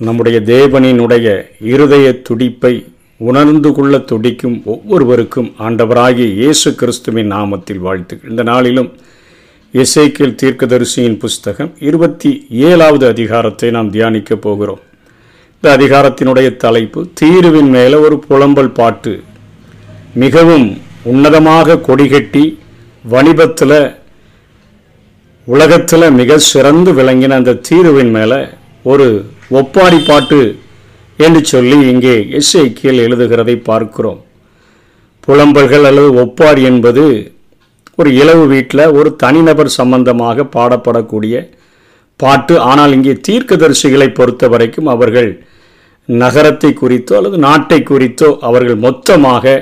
நம்முடைய தேவனினுடைய இருதய துடிப்பை உணர்ந்து கொள்ள துடிக்கும் ஒவ்வொருவருக்கும் ஆண்டவராகிய இயேசு கிறிஸ்துவின் நாமத்தில் வாழ்த்துக்கள் இந்த நாளிலும் இசைக்கில் தீர்க்கதரிசியின் புஸ்தகம் இருபத்தி ஏழாவது அதிகாரத்தை நாம் தியானிக்கப் போகிறோம். இந்த அதிகாரத்தினுடைய தலைப்பு தீருவின் மேலே ஒரு புலம்பல் பாட்டு. மிகவும் உன்னதமாக கொடிகட்டி வணிபத்தில் உலகத்தில் மிக சிறந்து விளங்கின அந்த தீருவின் மேலே ஒரு ஒப்பாரி பாட்டு என்று சொல்லி இங்கே எஸ்ஐக்கியல் எழுதுகிறதை பார்க்கிறோம். புலம்பல்கள் அல்லது ஒப்பாரி என்பது ஒரு இளவு வீட்டில் ஒரு தனிநபர் சம்பந்தமாக பாடப்படக்கூடிய பாட்டு. ஆனால் இங்கே தீர்க்கதரிசிகளை பொறுத்த வரைக்கும் அவர்கள் நகரத்தை குறித்தோ அல்லது நாட்டை குறித்தோ அவர்கள் மொத்தமாக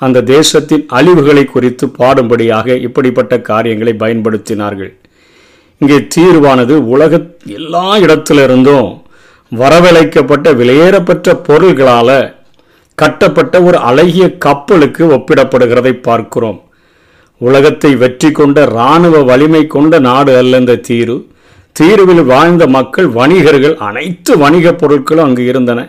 அந்த தேசத்தின் அழிவுகளை குறித்து பாடும்படியாக இப்படிப்பட்ட காரியங்களை பயன்படுத்தினார்கள். இங்கே தீர்வானது உலக எல்லா இடத்திலிருந்தும் வரவழைக்கப்பட்ட விலையேறப்பெற்ற பொருள்களால் கட்டப்பட்ட ஒரு அழகிய கப்பலுக்கு ஒப்பிடப்படுகிறதை பார்க்கிறோம். உலகத்தை வெற்றி கொண்ட இராணுவ வலிமை கொண்ட நாடு அல்ல இந்த தீரு. தீருவில் வாழ்ந்த மக்கள் வணிகர்கள் அனைத்து வணிகப் பொருட்களும் அங்கு இருந்தன.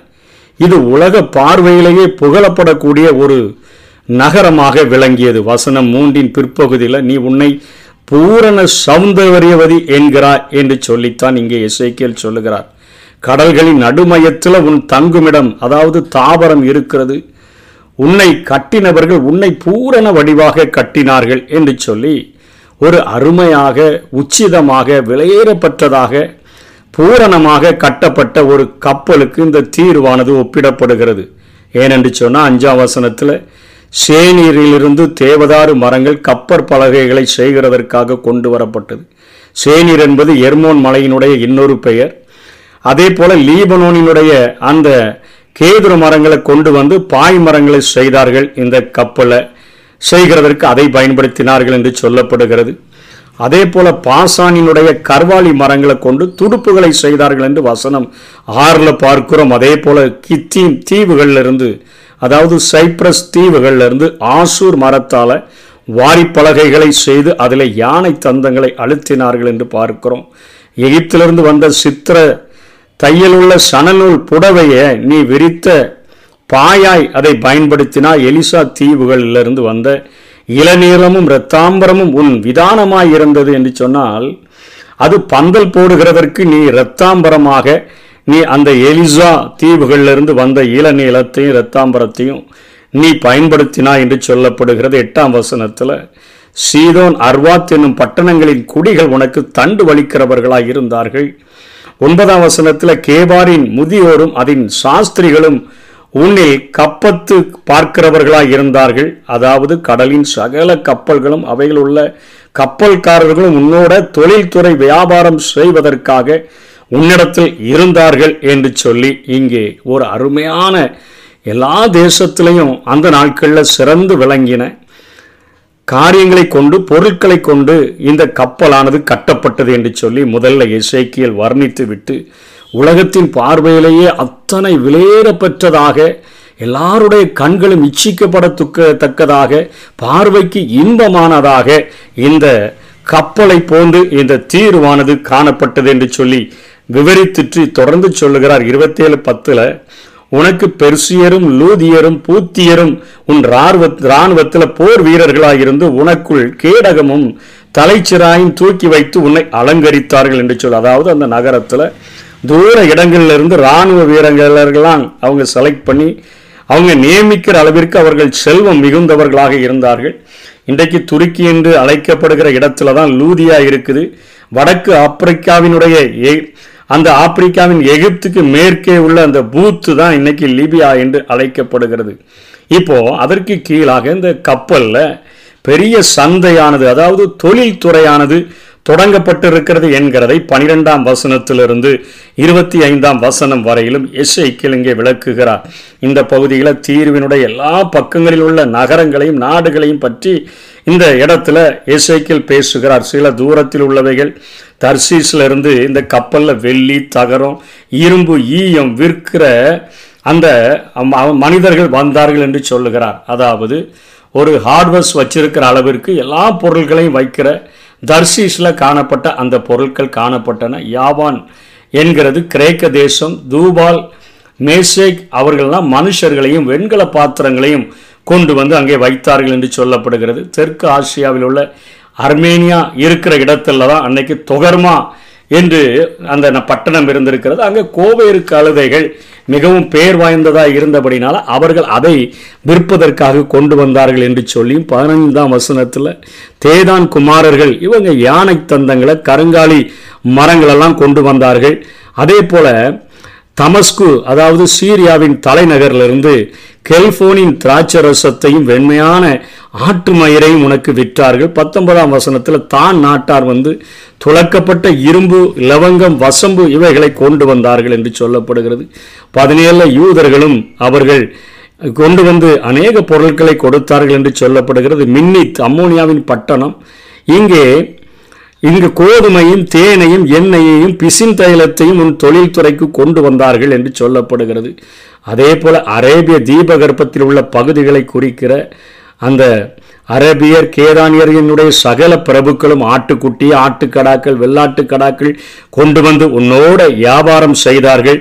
இது உலக பார்வையிலேயே புகழப்படக்கூடிய ஒரு நகரமாக விளங்கியது. வசனம் மூன்றின் பிற்பகுதியில் நீ உன்னை பூரண சௌந்தரியவதி என்கிறார் என்று சொல்லித்தான் இங்கே இசைக்கியல் சொல்லுகிறார். கடல்களின் நடுமையத்தில் உன் தங்குமிடம் அதாவது தாவரம் இருக்கிறது. உன்னை கட்டினவர்கள் உன்னை பூரண வடிவாக கட்டினார்கள் என்று சொல்லி ஒரு அருமையாக உச்சிதமாக விலையேறப்பட்டதாக பூரணமாக கட்டப்பட்ட ஒரு கப்பலுக்கு இந்த தீர்வானது ஒப்பிடப்படுகிறது. ஏனென்று சொன்னால் அஞ்சாம் வசனத்தில் சேநீரிலிருந்து தேவதாறு மரங்கள் கப்பற் பலகைகளை செய்கிறதற்காக கொண்டு வரப்பட்டது. சேநீர் என்பது எர்மோன் மலையினுடைய இன்னொரு பெயர். அதே போல லீபனோனினுடைய அந்த கேதுரு மரங்களை கொண்டு வந்து பாய் மரங்களை செய்தார்கள். இந்த கப்பலை செய்கிறதற்கு அதை பயன்படுத்தினார்கள் என்று சொல்லப்படுகிறது. அதே போல பாசானினுடைய கர்வாலி மரங்களை கொண்டு துடுப்புகளை செய்தார்கள் என்று வசனம் ஆறில் பார்க்கிறோம். அதே போல கித்தீம் தீவுகளிலிருந்து அதாவது சைப்ரஸ் தீவுகளிலிருந்து ஆசூர் மரத்தால் வாரிப்பலகைகளை செய்து அதில் யானை தந்தங்களை அழுத்தினார்கள் என்று பார்க்கிறோம். எகிப்திலிருந்து வந்த சித்திர தையலுள்ள சணநூல் புடவையை நீ விரித்த பாயாய் அதை பயன்படுத்தினால் எலிசா தீவுகளிலிருந்து வந்த இளநீளமும் இரத்தாம்பரமும் உன் விதானமாய் இருந்தது என்று சொன்னால் அது பந்தல் போடுகிறதற்கு நீ இரத்தாம்பரமாக நீ அந்த எலிசா தீவுகளிலிருந்து வந்த இளநீளத்தையும் இரத்தாம்பரத்தையும் நீ பயன்படுத்தினா என்று சொல்லப்படுகிறது. எட்டாம் வசனத்தில் சீதோன் அர்வாத் என்னும் பட்டணங்களின் குடிகள் உனக்கு தண்டு வலிக்கிறவர்களாய் இருந்தார்கள் ஒன்பதாம் வசனத்தில் கேபாரின் முதியோரும் அதன் சாஸ்திரிகளும் உன்னில் கப்பத்து பார்க்கிறவர்களாக இருந்தார்கள். அதாவது கடலின் சகல கப்பல்களும் அவைகள் உள்ள கப்பல்காரர்களும் உன்னோட தொழில்துறை வியாபாரம் செய்வதற்காக உன்னிடத்தில் இருந்தார்கள் என்று சொல்லி இங்கே ஒரு அருமையான எல்லா தேசத்திலையும் அந்த நாட்களில் சிறந்து விளங்கின காரியங்களை கொண்டு பொருட்களை கொண்டு இந்த கப்பலானது கட்டப்பட்டது என்று சொல்லி முதல்ல இசைக்கியல் வர்ணித்து விட்டு உலகத்தின் பார்வையிலேயே அத்தனை விலையேறப்பெற்றதாக எல்லாருடைய கண்களும் இச்சிக்கப்படத்தக்கதாக பார்வைக்கு இன்பமானதாக இந்த கப்பலை போன்று இந்த தீர்வானது காணப்பட்டது என்று சொல்லி விவரித்துட்டு தொடர்ந்து சொல்லுகிறார். இருபத்தேழு பத்தில் உனக்கு பெர்சியரும் லூதியரும் பூத்தியரும் உன் இராணுவத்தில் போர் வீரர்களாக இருந்து உனக்குள் கேடகமும் தலைச்சிராயும் தூக்கி வைத்து உன்னை அலங்கரித்தார்கள் என்று சொல். அதாவது அந்த நகரத்தில் தூர இடங்களிலிருந்து இராணுவ வீரர்களெல்லாம் அவங்க செலக்ட் பண்ணி அவங்க நியமிக்கிற அளவிற்கு அவர்கள் செல்வம் மிகுந்தவர்களாக இருந்தார்கள். இன்றைக்கு துருக்கி என்று அழைக்கப்படுகிற இடத்துல தான் லூதியா இருக்குது. வடக்கு ஆப்பிரிக்காவினுடைய அந்த ஆப்பிரிக்காவின் எகிப்துக்கு மேற்கே உள்ள அந்த பூத்து தான் இன்னைக்கு லிபியா என்று அழைக்கப்படுகிறது. இப்போ அதற்கு கீழாக இந்த கப்பல்ல பெரிய சந்தையானது அதாவது தொழில்துறையானது தொடங்கப்பட்டிருக்கிறது என்கிறதை பனிரெண்டாம் வசனத்திலிருந்து இருபத்தி ஐந்தாம் வசனம் வரையிலும் எஸ்ஐக்கில் இங்கே விளக்குகிறார். இந்த பகுதியில் தீர்வினுடைய எல்லா பக்கங்களில் உள்ள நகரங்களையும் நாடுகளையும் பற்றி இந்த இடத்துல எஸ்ஐக்கில் பேசுகிறார். சில தூரத்தில் உள்ளவைகள் தர்சீஸில் இருந்து இந்த கப்பலில் வெள்ளி தகரம் இரும்பு ஈயம் விற்கிற அந்த மனிதர்கள் வந்தார்கள் என்று சொல்லுகிறார். அதாவது ஒரு ஹார்ட்வேர்ஸ் வச்சிருக்கிற அளவிற்கு எல்லா பொருள்களையும் வைக்கிற தர்சீஸில் காணப்பட்ட அந்த பொருட்கள் காணப்பட்டன. யாவான் என்கிறது கிரேக்க தேசம். தூபால் மேசேக் அவர்கள்லாம் மனுஷர்களையும் வெண்கல பாத்திரங்களையும் கொண்டு வந்து அங்கே வைத்தார்கள் என்று சொல்லப்படுகிறது. தெற்கு ஆசியாவில் உள்ள அர்மேனியா இருக்கிற இடத்துல தான் அன்னைக்கு தொகர்மா என்று அந்த பட்டணம் இருந்திருக்கிறது. அங்கே கோவேறு கழுதைகள் மிகவும் பேர் வாய்ந்ததாக இருந்தபடினால அவர்கள் அதை விற்பதற்காக கொண்டு வந்தார்கள் என்று சொல்லியும் பதினைந்தாம் வசனத்தில் தேதான் குமாரர்கள் இவங்க யானை தந்தங்களை கருங்காலி மரங்களெல்லாம் கொண்டு வந்தார்கள். அதே போல் தமஸ்கு அதாவது சீரியாவின் தலைநகரிலிருந்து கெல்போனின் திராட்சரசத்தையும் வெண்மையான ஆற்று மயிரையும் உனக்கு விற்றார்கள். பத்தொன்பதாம் வசனத்தில் தான் நாட்டார் வந்து துளக்கப்பட்ட இரும்பு லவங்கம் வசம்பு இவைகளை கொண்டு வந்தார்கள் என்று சொல்லப்படுகிறது. பதினேழு யூதர்களும் அவர்கள் கொண்டு வந்து அநேக பொருட்களை கொடுத்தார்கள் என்று சொல்லப்படுகிறது. மின்னித் அம்மோனியாவின் பட்டணம். இங்கே இங்கு கோதுமையும் தேனையும் எண்ணெயையும் பிசின் தைலத்தையும் உன் தொழில்துறைக்கு கொண்டு வந்தார்கள் என்று சொல்லப்படுகிறது. அதே போல அரேபிய தீபகற்பத்தில் உள்ள பகுதிகளை குறிக்கிற அந்த அரேபியர் கேதானியர்களுடைய சகல பிரபுக்களும் ஆட்டுக்குட்டி ஆட்டுக்கடாக்கள் வெள்ளாட்டுக்கடாக்கள் கொண்டு வந்து உன்னோட வியாபாரம் செய்தார்கள்.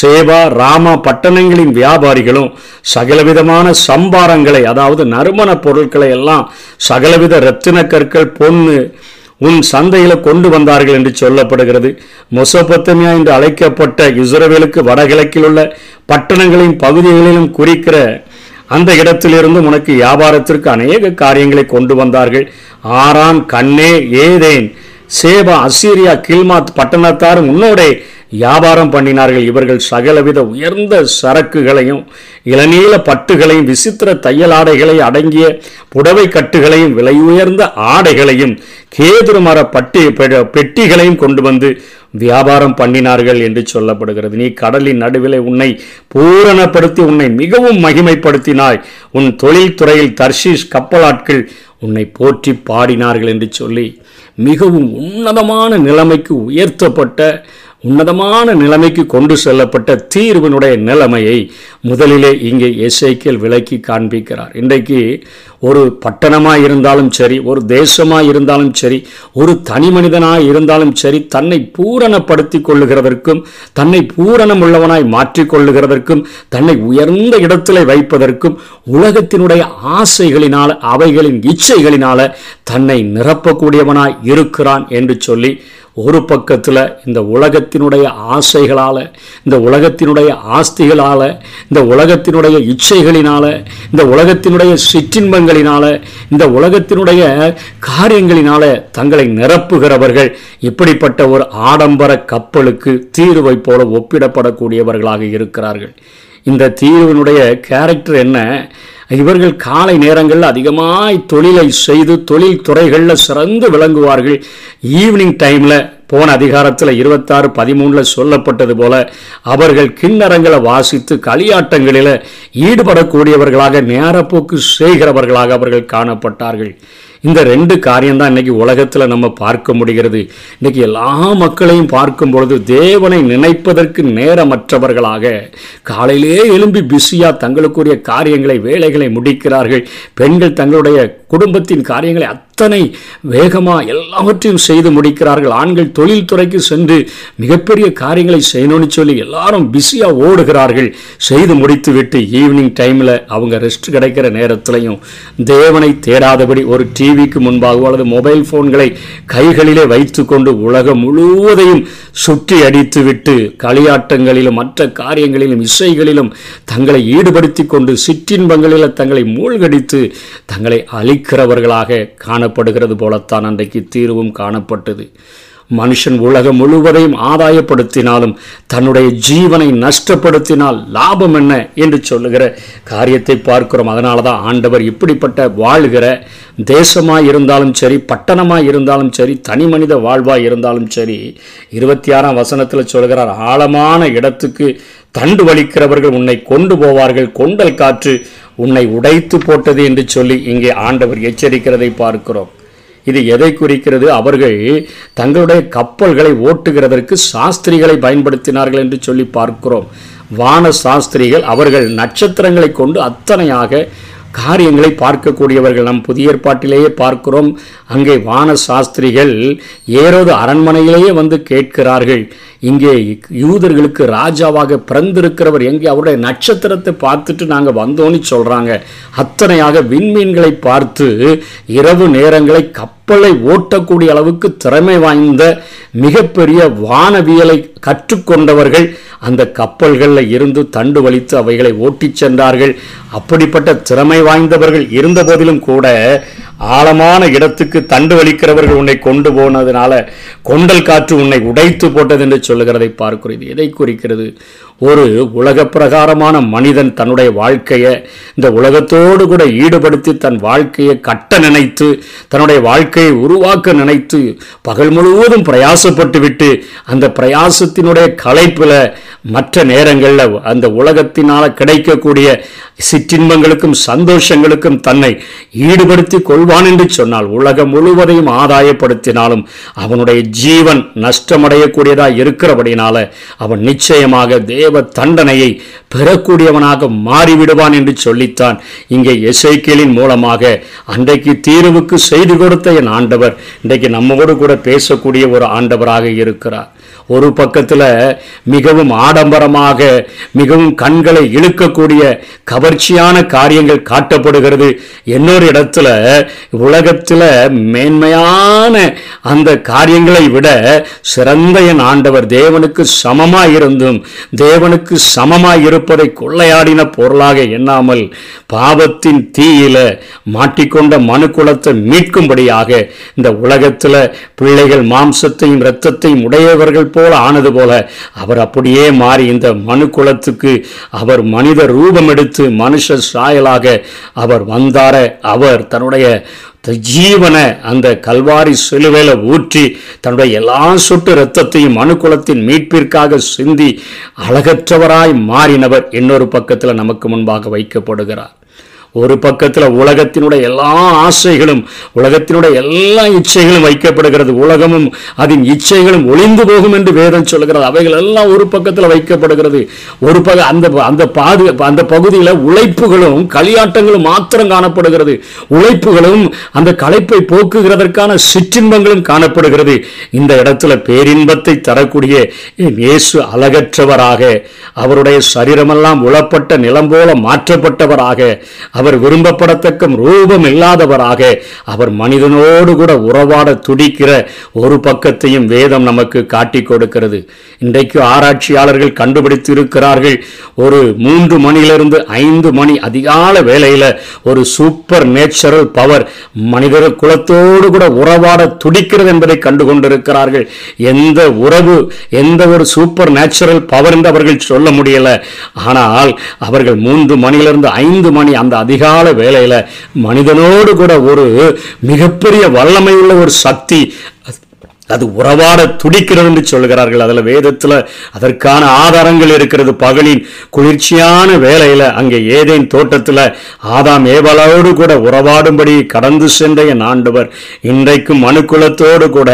சேவா ராமா பட்டணங்களின் வியாபாரிகளும் சகலவிதமான சம்பாரங்களை அதாவது நறுமண பொருட்களை எல்லாம் சகலவித ரத்தின கற்கள் பொண்ணு உன் சந்தையில் கொண்டு வந்தார்கள் என்று சொல்லப்படுகிறது. மொசோபத்தமியா என்று அழைக்கப்பட்ட இஸ்ரவேலுக்கு வடகிழக்கில் உள்ள பட்டணங்களின் பகுதிகளிலும் குறிக்கிற அந்த இடத்திலிருந்து உனக்கு வியாபாரத்திற்கு அநேக காரியங்களை கொண்டு வந்தார்கள். ஆரான் கண்ணே ஏதேன் சேபா அசீரியா கில்மாத் பட்டணத்தாரும் உன்னோடே வியாபாரம் பண்ணினார்கள். இவர்கள் சகலவித உயர்ந்த சரக்குகளையும் இளநீல பட்டுகளையும் விசித்திர தையல் அடங்கிய புடவை கட்டுகளையும் விலை உயர்ந்த ஆடைகளையும் கேதுரு மர பட்டி பெ- பெட்டிகளையும் கொண்டு வந்து வியாபாரம் பண்ணினார்கள் என்று சொல்லப்படுகிறது. நீ கடலின் நடுவிலே உன்னை பூரணப்படுத்தி உன்னை மிகவும் மகிமைப்படுத்தினாய். உன் தொழில்துறையில் தர்ஷீஷ் கப்பலாட்கள் உன்னை போற்றி பாடினார்கள் என்று சொல்லி மிகவும் உன்னதமான நிலைமைக்கு உயர்த்தப்பட்ட உன்னதமான நிலைமைக்கு கொண்டு செல்லப்பட்ட தீர்வினுடைய நிலைமையை முதலிலே இங்கே எசேக்கியேல் விளக்கி காண்பிக்கிறார். இன்றைக்கு ஒரு பட்டணமாக இருந்தாலும் சரி ஒரு தேசமாக இருந்தாலும் சரி ஒரு தனி மனிதனாக இருந்தாலும் சரி தன்னை பூரணப்படுத்தி கொள்ளுகிறதற்கும் தன்னை பூரணம் உள்ளவனாய் மாற்றிக்கொள்ளுகிறதற்கும் தன்னை உயர்ந்த இடத்துல வைப்பதற்கும் உலகத்தினுடைய ஆசைகளினால் அவைகளின் இச்சைகளினால தன்னை நிரப்பக்கூடியவனாய் இருக்கிறான் என்று சொல்லி ஒரு பக்கத்தில் இந்த உலகத்தினுடைய ஆசைகளால் இந்த உலகத்தினுடைய ஆஸ்திகளால் இந்த உலகத்தினுடைய இச்சைகளினால இந்த உலகத்தினுடைய சிற்றின்பங்கள் சிற்றின்பங்களினால இந்த உலகத்தினுடைய காரியங்களினால தங்களை நிரப்புகிறவர்கள் இப்படிப்பட்ட ஒரு ஆடம்பர கப்பலுக்கு தீர்வை போல ஒப்பிடப்படக்கூடியவர்களாக இருக்கிறார்கள். இந்த தீர்வினுடைய கேரக்டர் என்ன? இவர்கள் காலை நேரங்களில் அதிகமாய் தொழிலை செய்து தொழில் துறைகளில் சிறந்து விளங்குவார்கள். ஈவினிங் டைமில் போன அதிகாரத்தில் இருபத்தாறு பதிமூணில் சொல்லப்பட்டது போல அவர்கள் கிண்ணறங்களை வாசித்து களியாட்டங்களில் ஈடுபடக்கூடியவர்களாக நேரப்போக்கு செய்கிறவர்களாக அவர்கள் காணப்பட்டார்கள். இந்த ரெண்டு காரியம்தான் இன்னைக்கு உலகத்தில் நம்ம பார்க்க முடிகிறது. இன்னைக்கு எல்லா மக்களையும் பார்க்கும் பொழுது தேவனை நினைப்பதற்கு நேரமற்றவர்களாக காலையிலே எழும்பி பிஸியாக தங்களுக்குரிய காரியங்களை வேலைகளை முடிக்கிறார்கள். பெண்கள் தங்களுடைய குடும்பத்தின் காரியங்களை அத்தனை வேகமாக எல்லாவற்றையும் செய்து முடிக்கிறார்கள். ஆண்கள் தொழில்துறைக்கு சென்று மிகப்பெரிய காரியங்களை செய்யணும்னு சொல்லி எல்லாரும் பிஸியாக ஓடுகிறார்கள். செய்து முடித்துவிட்டு ஈவினிங் டைமில் அவங்க ரெஸ்ட் கிடைக்கிற நேரத்திலையும் தேவனை தேடாதபடி ஒரு டிவிக்கு முன்பாகவோ அல்லது மொபைல் ஃபோன்களை கைகளிலே வைத்துக்கொண்டு உலகம் முழுவதையும் சுற்றி அடித்துவிட்டு களியாட்டங்களிலும் மற்ற காரியங்களிலும் இசைகளிலும் தங்களை ஈடுபடுத்தி கொண்டு சிற்றின்பங்களில் தங்களை மூழ்கடித்து தங்களை அழிக்கிறவர்களாக காணப்படுகிறது போலத்தான் அன்றைக்கு தீர்வும் காணப்பட்டது. மனுஷன் உலகம் முழுவதையும் ஆதாயப்படுத்தினாலும் தன்னுடைய ஜீவனை நஷ்டப்படுத்தினால் லாபம் என்ன என்று சொல்லுகிற காரியத்தை பார்க்கிறோம். அதனால தான் ஆண்டவர் இப்படிப்பட்ட வாழ்கிற தேசமாக இருந்தாலும் சரி பட்டணமாக இருந்தாலும் சரி தனி மனித வாழ்வாக இருந்தாலும் சரி இருபத்தி ஆறாம் வசனத்தில் சொல்கிறார் ஆழமான இடத்துக்கு தண்டு வலிக்கிறவர்கள் உன்னை கொண்டு போவார்கள் கொண்டல் காற்று உன்னை உடைத்து போட்டது என்று சொல்லி இங்கே ஆண்டவர் எச்சரிக்கிறதை பார்க்கிறோம். இது எதை குறிக்கிறது? அவர்கள் தங்களுடைய கப்பல்களை ஓட்டுகிறதற்கு சாஸ்திரிகளை பயன்படுத்தினார்கள் என்று சொல்லி பார்க்கிறோம். வான சாஸ்திரிகள் அவர்கள் நட்சத்திரங்களை கொண்டு அத்தனையாக காரியங்களை பார்க்கக்கூடியவர்கள். நம் புதிய ஏற்பாட்டிலேயே பார்க்கிறோம். அங்கே வான சாஸ்திரிகள் ஏறோது அரண்மனையிலேயே வந்து கேட்கிறார்கள். இங்கே யூதர்களுக்கு ராஜாவாக பிறந்திருக்கிறவர் எங்கே? அவருடைய நட்சத்திரத்தை பார்த்துட்டு நாங்கள் வந்தோன்னு சொல்றாங்க. அத்தனையாக விண்மீன்களை பார்த்து இரவு நேரங்களை கப்பலை ஓட்டக்கூடிய அளவுக்கு திறமை வாய்ந்த மிகப்பெரிய வானவியலை கற்றுக்கொண்டவர்கள் அந்த கப்பல்களில் இருந்து தண்டு வலித்து அவைகளை ஓட்டிச் சென்றார்கள். அப்படிப்பட்ட திறமை வாய்ந்தவர்கள் இருந்த போதிலும் கூட ஆழமான இடத்துக்கு தண்டு வலிக்கிறவர்கள் உன்னை கொண்டு போனதுனால கொண்டல் காற்று உன்னை உடைத்து போட்டது என்று சொல்லுகிறதை பார்க்கிறது எதை குறிக்கிறது? ஒரு உலக பிரகாரமான மனிதன் தன்னுடைய வாழ்க்கையை இந்த உலகத்தோடு கூட ஈடுபடுத்தி தன் வாழ்க்கையை கட்ட நினைத்து தன்னுடைய வாழ்க்கையை உருவாக்க நினைத்து பகல் முழுவதும் பிரயாசப்பட்டு விட்டு அந்த பிரயாசத்தினுடைய களைப்பில் மற்ற நேரங்களில் அந்த உலகத்தினால் கிடைக்கக்கூடிய சிற்றின்பங்களுக்கும் சந்தோஷங்களுக்கும் தன்னை ஈடுபடுத்தி கொள்வான் என்று சொன்னால் உலகம் முழுவதையும் ஆதாயப்படுத்தினாலும் அவனுடைய ஜீவன் நஷ்டமடையக்கூடியதாக இருக்கிறபடினால அவன் நிச்சயமாக தேவ தண்டனையை பெறக்கூடியவனாக மாறிவிடுவான் என்று சொல்லித்தான். இங்கே எசைக்கேலின் மூலமாக அன்றைக்கு தீர்வுக்கு செய்து கொடுத்த என் ஆண்டவர் இன்றைக்கு நம்மோடு கூட பேசக்கூடிய ஒரு ஆண்டவராக இருக்கிறார். ஒரு பக்கத்தில் மிகவும் ஆடம்பரமாக மிகவும் கண்களை இழுக்கக்கூடிய கவர்ச்சியான காரியங்கள் காட்டப்படுகிறது. இன்னொரு இடத்துல உலகத்தில் மேன்மையான அந்த காரியங்களை விட சிறந்த என் ஆண்டவர் தேவனுக்கு சமமாக இருந்தும் தேவ தேவனுக்கு சமமாய் இருப்பதை கொள்ளையாடின பொருளாக எண்ணாமல் பாவத்தின் தீயில மாட்டிக்கொண்ட மனு குலத்தை மீட்கும்படியாக இந்த உலகத்தில் பிள்ளைகள் மாம்சத்தையும் இரத்தத்தையும் உடையவர்கள் போல ஆனது போல அவர் அப்படியே மாறி இந்த மனு குலத்துக்கு அவர் மனித ரூபம் எடுத்து மனுஷ சாயலாக அவர் வந்தார. அவர் தன்னுடைய ஜீவனை அந்த கல்வாரி சிலுவையில் ஊற்றி தன்னுடைய எல்லா சொட்டு இரத்தத்தையும் அணுகுலத்தின் மீட்பிற்காக சிந்தி அழகற்றவராய் மாறினவர் இன்னொரு பக்கத்தில் நமக்கு முன்பாக வைக்கப்படுகிறார். ஒரு பக்கத்தில் உலகத்தினுடைய எல்லா ஆசைகளும் உலகத்தினுடைய எல்லா இச்சைகளும் வைக்கப்படுகிறது. உலகமும் அதன் இச்சைகளும் ஒளிந்து போகும் என்று வேதம் சொல்கிறது அவைகள் எல்லாம் ஒரு பக்கத்தில் வைக்கப்படுகிறது. ஒரு பக அந்த அந்த பாது அந்த பகுதியில் உழைப்புகளும் களியாட்டங்களும் மாத்திரம் காணப்படுகிறது. உழைப்புகளும் அந்த களைப்பை போக்குகிறதற்கான சிற்றின்பங்களும் காணப்படுகிறது. இந்த இடத்துல பேரின்பத்தை தரக்கூடிய இயேசு அழகற்றவராக அவருடைய சரீரமெல்லாம் உளப்பட்ட நிலம் போல மாற்றப்பட்டவராக அவர் விரும்பப்படத்தக்க ரூபம் இல்லாதவராக அவர் மனிதனோடு கூட உறவாட துடிக்கிற ஒரு பக்கத்தையும் வேதம் நமக்கு காட்டி கொடுக்கிறது. இன்றைக்கு ஆராய்ச்சியாளர்கள் கண்டுபிடித்து இருக்கிறார்கள் ஒரு மூன்று மணியிலிருந்து ஐந்து மணி அதிகால வேளையில ஒரு சூப்பர் நேச்சுரல் பவர் மனிதர் குலத்தோடு கூட உறவாட துடிக்கிறது என்பதை கண்டு கொண்டிருக்கிறார்கள் எந்த உறவு எந்த ஒரு சூப்பர் நேச்சுரல் பவர் என்று அவர்கள் சொல்ல முடியல. ஆனால் அவர்கள் மூன்று மணியிலிருந்து ஐந்து மணி அந்த அதிக அதிகால வேலையில் மனிதனோடு கூட ஒரு மிகப்பெரிய வல்லமை உள்ள ஒரு சக்தி அது உறவாட துடிக்கிறது என்று சொல்கிறார்கள் அதில் வேதத்தில் அதற்கான ஆதாரங்கள் இருக்கிறது. பகலின் குளிர்ச்சியான வேலையில் அங்கே ஏதேன் தோட்டத்துல ஆதாம் ஏவலோடு கூட உறவாடும்படி கடந்து சென்ற என் ஆண்டவர் இன்றைக்கும் மனுக்குலத்தோடு கூட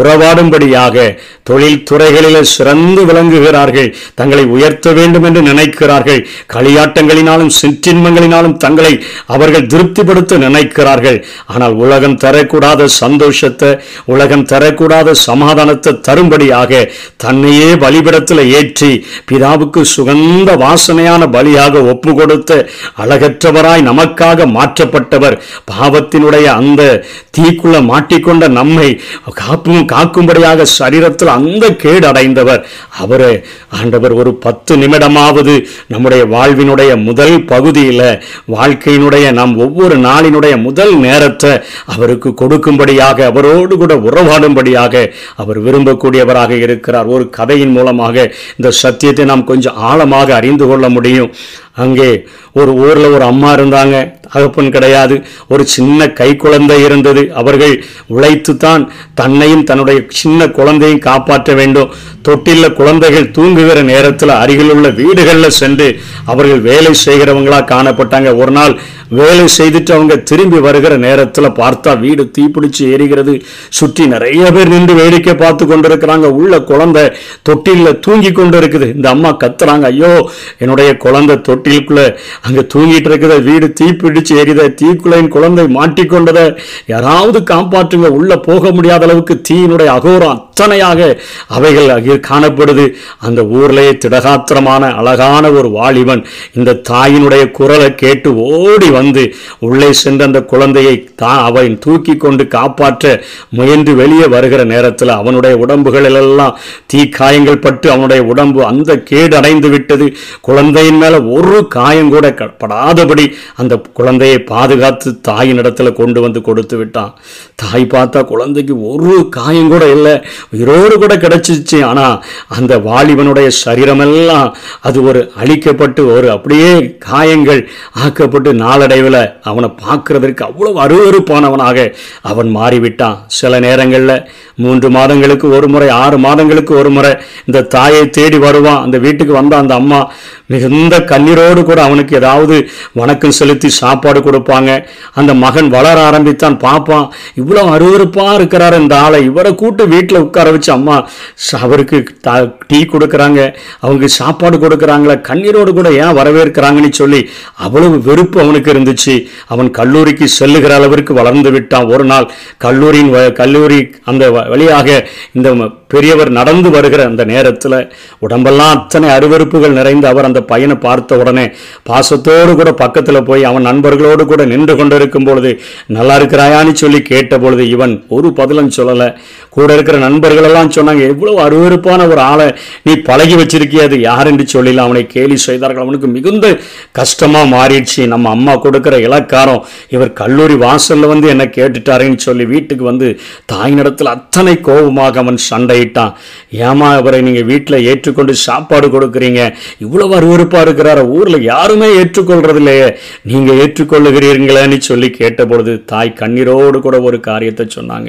உறவாடும்படியாக தொழில் துறைகளில் சிறந்து விளங்குகிறார்கள். தங்களை உயர்த்த வேண்டும் என்று நினைக்கிறார்கள். களியாட்டங்களினாலும் சிற்றின்மங்களினாலும் தங்களை அவர்கள் திருப்திப்படுத்த நினைக்கிறார்கள். ஆனால் உலகம் தரக்கூடாத சந்தோஷத்தை உலகம் தரக்கூடாத கூடாத சமாதானத்தை தரும்படியாக தன்னையே பலிபிடத்தில் ஏற்றி பிதாவுக்கு சுகந்த வாசனையான பலியாக ஒப்பு கொடுத்த அழகற்றவராய் நமக்காக மாற்றப்பட்டவர். பாவத்தினுடைய அந்த தீக்குள்ள மாட்டிக்கொண்ட நம்மை காப்பும் காக்கும்படியாக சரீரத்தில் அந்த கேடு அடைந்தவர் அவரே ஆண்டவர் ஒரு பத்து நிமிடமாவது நம்முடைய வாழ்வினுடைய முதல் பகுதியில் வாழ்க்கையினுடைய நாம் ஒவ்வொரு நாளினுடைய முதல் நேரத்தை அவருக்கு கொடுக்கும்படியாக அவரோடு கூட உறவாடும்படியாக அவர் விரும்பக்கூடியவராக இருக்கிறார். ஒரு கதையின் மூலமாக இந்த சத்தியத்தை நாம் கொஞ்சம் ஆழமாக அறிந்து கொள்ள முடியும். அங்கே ஒரு ஊரில் ஒரு அம்மா இருந்தாங்க. தகப்பன் கிடையாது. ஒரு சின்ன கை குழந்தை இருந்தது. அவர்கள் உழைத்து தான் தன்னையும் தன்னுடைய சின்ன குழந்தையும் காப்பாற்ற வேண்டும். தொட்டில குழந்தைகள் தூங்குகிற நேரத்தில் அருகில் உள்ள வீடுகளில் சென்று அவர்கள் வேலை செய்கிறவங்களா காணப்பட்டாங்க. ஒரு நாள் வேலை செய்துட்டு அவங்க திரும்பி வருகிற நேரத்தில் பார்த்தா வீடு தீப்பிடிச்சு எரிகிறது சுற்றி நிறைய பேர் நின்று வேடிக்கை பார்த்து கொண்டிருக்கிறாங்க. உள்ள குழந்தை தொட்டிலில் தூங்கி கொண்டு இருக்குது இந்த அம்மா கத்துறாங்க. ஐயோ என்னுடைய குழந்தை தொட்டி தொட்டிலுக்குள்ள அங்கே தூங்கிட்டு இருக்கிற வீடு தீப்பிடிச்சு எரித தீக்குலையின் குழந்தை மாட்டிக்கொண்டத யாராவது காப்பாற்றுங்க. உள்ள போக முடியாத அளவுக்கு தீயினுடைய அகோரம் அத்தனையாக அவைகள் அகில் காணப்படுது. அந்த ஊர்லேயே திடகாத்திரமான அழகான ஒரு வாலிபன் இந்த தாயினுடைய குரலை கேட்டு ஓடி வந்து உள்ளே சென்ற அந்த குழந்தையை தா அவன் தூக்கி கொண்டு காப்பாற்ற முயன்று வெளியே வருகிற நேரத்தில் அவனுடைய உடம்புகளிலெல்லாம் தீ காயங்கள் பட்டு அவனுடைய உடம்பு அந்த கேடு அடைந்து விட்டது. குழந்தையின் மேல ஒரு காயம் கூட க- படாதபடி அந்த குழந்தையை பாதுகாத்து தாயின் இடத்துல கொண்டு வந்து கொடுத்து விட்டான். தாய் பார்த்தா குழந்தைக்கு ஒரு காயம் கூட இல்லை. உயிரோடு கூட கிடச்சிச்சு. ஆனால் அந்த வாலிபனுடைய சரீரமெல்லாம் அது ஒரு அழிக்கப்பட்டு ஒரு அப்படியே காயங்கள் ஆக்கப்பட்டு நாளடைவில் அவனை பார்க்கறதற்கு அவ்வளோ அருவறுப்பானவனாக அவன் மாறிவிட்டான். சில நேரங்களில் மூன்று மாதங்களுக்கு ஒரு முறை ஆறு மாதங்களுக்கு ஒரு முறை இந்த தாயை தேடி வருவான். அந்த வீட்டுக்கு வந்த அந்த அம்மா மிகுந்த கண்ணீரோடு கூட அவனுக்கு ஏதாவது வணக்கம் செலுத்தி சாப்பாடு கொடுப்பாங்க. அந்த மகன் வளர ஆரம்பித்தான். பார்ப்பான் இவ்வளோ அருவருப்பாக இருக்கிறார் இந்த ஆளை. இவரை கூட்டு வீட்டில் உட்கார வச்சு அம்மா அவருக்கு த- டீ கொடுக்குறாங்க. அவங்க சாப்பாடு கொடுக்குறாங்களே. கண்ணீரோடு கூட ஏன் வரவேற்கிறாங்கன்னு சொல்லி அவ்வளவு வெறுப்பு அவனுக்கு இருந்துச்சு. அவன் கல்லூரிக்கு செல்லுகிற அளவிற்கு வளர்ந்து விட்டான். ஒரு நாள் கல்லூரியின் வ- கல்லூரி அந்த வ- வழியாக இந்த பெரியவர் நடந்து வருகிற அந்த நேரத்தில் உடம்பெல்லாம் அத்தனை அருவருப்புகள் நிறைந்து அவர் அந்த பையனை பார்த்த உடனே பாசத்தோடு கூட பக்கத்தில் போய் அவன் நண்பர்களோடு கூட நின்று கொண்டிருக்கும் பொழுது நல்லா இருக்கிறாயான்னு சொல்லி கேட்ட பொழுது இவன் ஒரு பதிலும் சொல்லலை. கூட இருக்கிற நண்பர்களெல்லாம் சொன்னாங்க எவ்வளோ அருவறுப்பான ஒரு ஆளை நீ பழகி வச்சிருக்கிய அது என்று சொல்லல. அவனை கேலி செய்தார்கள். அவனுக்கு மிகுந்த கஷ்டமாக மாறிடுச்சு. நம்ம அம்மா கொடுக்குற இலக்காரம் இவர் கல்லூரி வாசலில் வந்து என்ன கேட்டுட்டாருன்னு சொல்லி வீட்டுக்கு வந்து தாயினிடத்தில் அத்தனை கோபமாக அவன் சண்டையிட்டான். ஏமா அவரை நீங்கள் வீட்டில் ஏற்றுக்கொண்டு சாப்பாடு கொடுக்குறீங்க? இவ்வளவு அருவருப்பா இருக்கிறார ஊர்ல யாருமே ஏற்றுக்கொள்றது இல்லையே நீங்க ஏற்றுக்கொள்ளுகிறீர்களேன்னு சொல்லி கேட்ட பொழுது தாய் கண்ணீரோடு கூட ஒரு காரியத்தை சொன்னாங்க.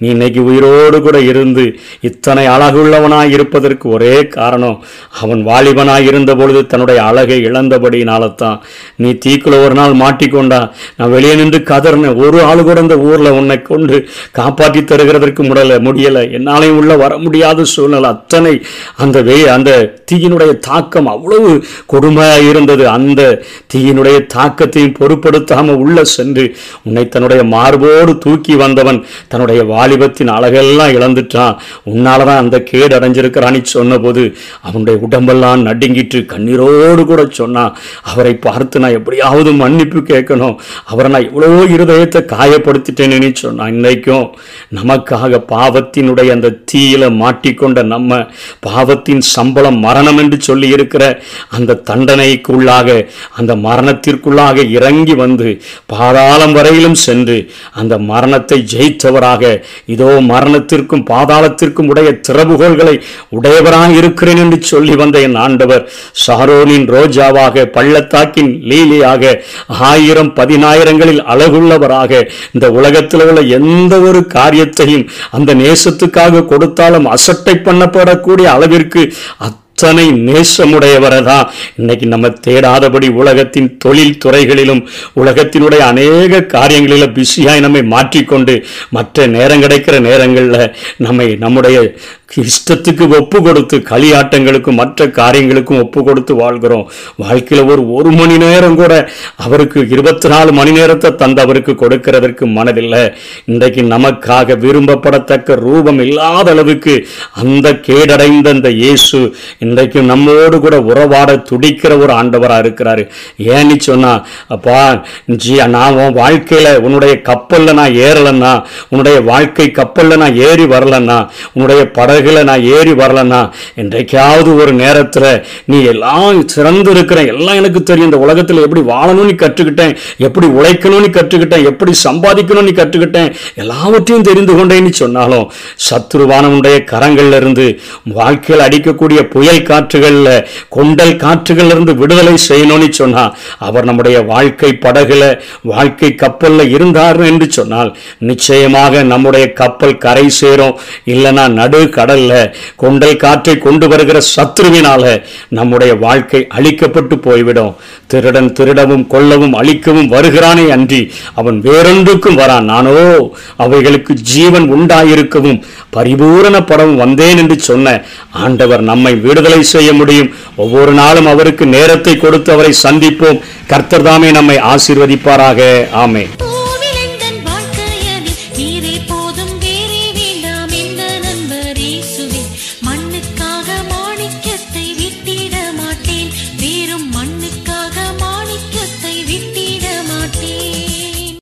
நீ இன்னைக்கு உயிரோடு கூட இருந்து இத்தனை அழகுள்ளவனாய் இருப்பதற்கு ஒரே காரணம் அவன் வாலிபனாய் இருந்த பொழுது தன்னுடைய அழகை இழந்தபடியினால தான் நீ தீக்குள்ள ஒரு நாள் மாட்டிக்கொண்டா நான் வெளியே நின்று கதறினேன் ஒரு ஆளு கூட இந்த ஊர்ல உன்னை கொண்டு காப்பாற்றி தருகிறதற்கு முடலை முடியல. என்னாலையும் உள்ள வர முடியாத சூழ்நிலை அத்தனை அந்த வெய் அந்த தீயினுடைய தாக்கம் அவ்வளவு கொடுமையாக இருந்தது. அந்த தீயினுடைய தாக்கத்தையும் பொருட்படுத்தாம உள்ள சென்று உன்னை தன்னுடைய மார்போடு தூக்கி வந்தவன் தன்னுடைய வாலிபத்தின் அழகெல்லாம் இழந்துட்டான். உன்னால தான் அந்த கேடு அடைஞ்சிருக்கிறான்னு சொன்னபோது அவனுடைய உடம்பெல்லாம் நடுங்கிட்டு கண்ணீரோடு கூட சொன்னான் அவரை பார்த்து நான் எப்படியாவது மன்னிப்பு கேட்கணும். அவரை நான் இவ்வளவோ இருதயத்தை காயப்படுத்திட்டேன்னு சொன்னான். இன்னைக்கும் நமக்காக பாவத்தினுடைய அந்த தீயில மாட்டிக்கொண்ட நம்ம பாவத்தின் சம்பளம் மரணம் என்று சொல்லி இருக்கிற அந்த தண்டனைக்குள்ளாக அந்த மரணத்திற்குள்ளாக இறங்கி வந்து பாதாளம் வரையிலும் சென்று அந்த மரணத்தை ஜெயித்தவராக இதோ மரணத்திற்கும் பாதாளத்திற்கும் உடைய திறவுகோள்களை உடையவராக இருக்கிறேன் என்று சொல்லி வந்த என் ஆண்டவர் ஷாரோனின் ரோஜாவாக பள்ளத்தாக்கின் லீலியாக ஆயிரம் பதினாயிரங்களில் அழகுள்ளவராக இந்த உலகத்தில் உள்ள எந்த ஒரு காரியத்தையும் அந்த நேசத்துக்காக கொடுத்தாலும் அசட்டை பண்ணப்படக்கூடிய அளவிற்கு அத்தனை நேசமுடையவரை தான் இன்னைக்கு நம்ம தேடாதபடி உலகத்தின் தொழில் துறைகளிலும் உலகத்தினுடைய அநேக காரியங்களிலும் பிஸியாய் நம்மை மாற்றிக்கொண்டு மற்ற நேரம் கிடைக்கிற நேரங்களில் நம்மை நம்முடைய இஷ்டத்துக்கு ஒப்பு கொடுத்து களியாட்டங்களுக்கும் மற்ற காரியங்களுக்கும் ஒப்பு கொடுத்து வாழ்கிறோம். வாழ்க்கையில் ஒரு ஒரு மணி நேரம் கூட அவருக்கு இருபத்தி நாலு மணி நேரத்தை தந்து அவருக்கு கொடுக்கிறதற்கு மனதில்லை. இன்றைக்கு நமக்காக விரும்பப்படத்தக்க ரூபம் இல்லாத அளவுக்கு அந்த கேடடைந்த அந்த இயேசு இன்றைக்கு நம்மோடு கூட உறவாட துடிக்கிற ஒரு ஆண்டவராக இருக்கிறாரு. ஏன்னு சொன்னா அப்பா ஜி நான் உன் வாழ்க்கையில உன்னுடைய கப்பலில் நான் ஏறலைன்னா உன்னுடைய வாழ்க்கை கப்பலில் நான் ஏறி வரலன்னா உன்னுடைய பட படகுல நான் ஏறி வரலன்னா இன்றைக்காவது ஒரு நேரத்தில் நீ எல்லாம் சிறந்து இருக்கிற எல்லாம் எனக்கு தெரியும். இந்த உலகத்தில் எப்படி வாழணும்னு கற்றுக்கிட்டேன் எப்படி உழைக்கணும்னு கற்றுக்கிட்டேன் எப்படி சம்பாதிக்கணும்னு கற்றுக்கிட்டேன் எல்லாவற்றையும் தெரிந்து கொண்டேன்னு சொன்னாலும் சத்ருவானவனுடைய கரங்கள்ல இருந்து வாழ்க்கையில் அடிக்கக்கூடிய புயல் காற்றுகளில் கொண்டல் காற்றுகள்ல இருந்து விடுதலை செய்யணும்னு சொன்னால் அவர் நம்முடைய வாழ்க்கை படகுல வாழ்க்கை கப்பலில் இருந்தார் என்று சொன்னால் நிச்சயமாக நம்முடைய கப்பல் கரை சேரும். இல்லைன்னா நடு கடல் கடல்ல கொண்டல் காற்றை கொண்டு வருகிற சத்ருவினால நம்முடைய வாழ்க்கை அழிக்கப்பட்டு போய்விடும். திருடன் திருடவும் கொல்லவும் அழிக்கவும் வருகிறானே அன்றி அவன் வேறொன்றுக்கும் வரான். நானோ அவைகளுக்கு ஜீவன் உண்டாயிருக்கவும் பரிபூரணப்படவும் வந்தேன் என்று சொன்ன ஆண்டவர் நம்மை விடுதலை செய்ய முடியும். ஒவ்வொரு நாளும் அவருக்கு நேரத்தை கொடுத்து அவரை சந்திப்போம். கர்த்தர் தாமே நம்மை ஆசீர்வதிப்பாராக. ஆமே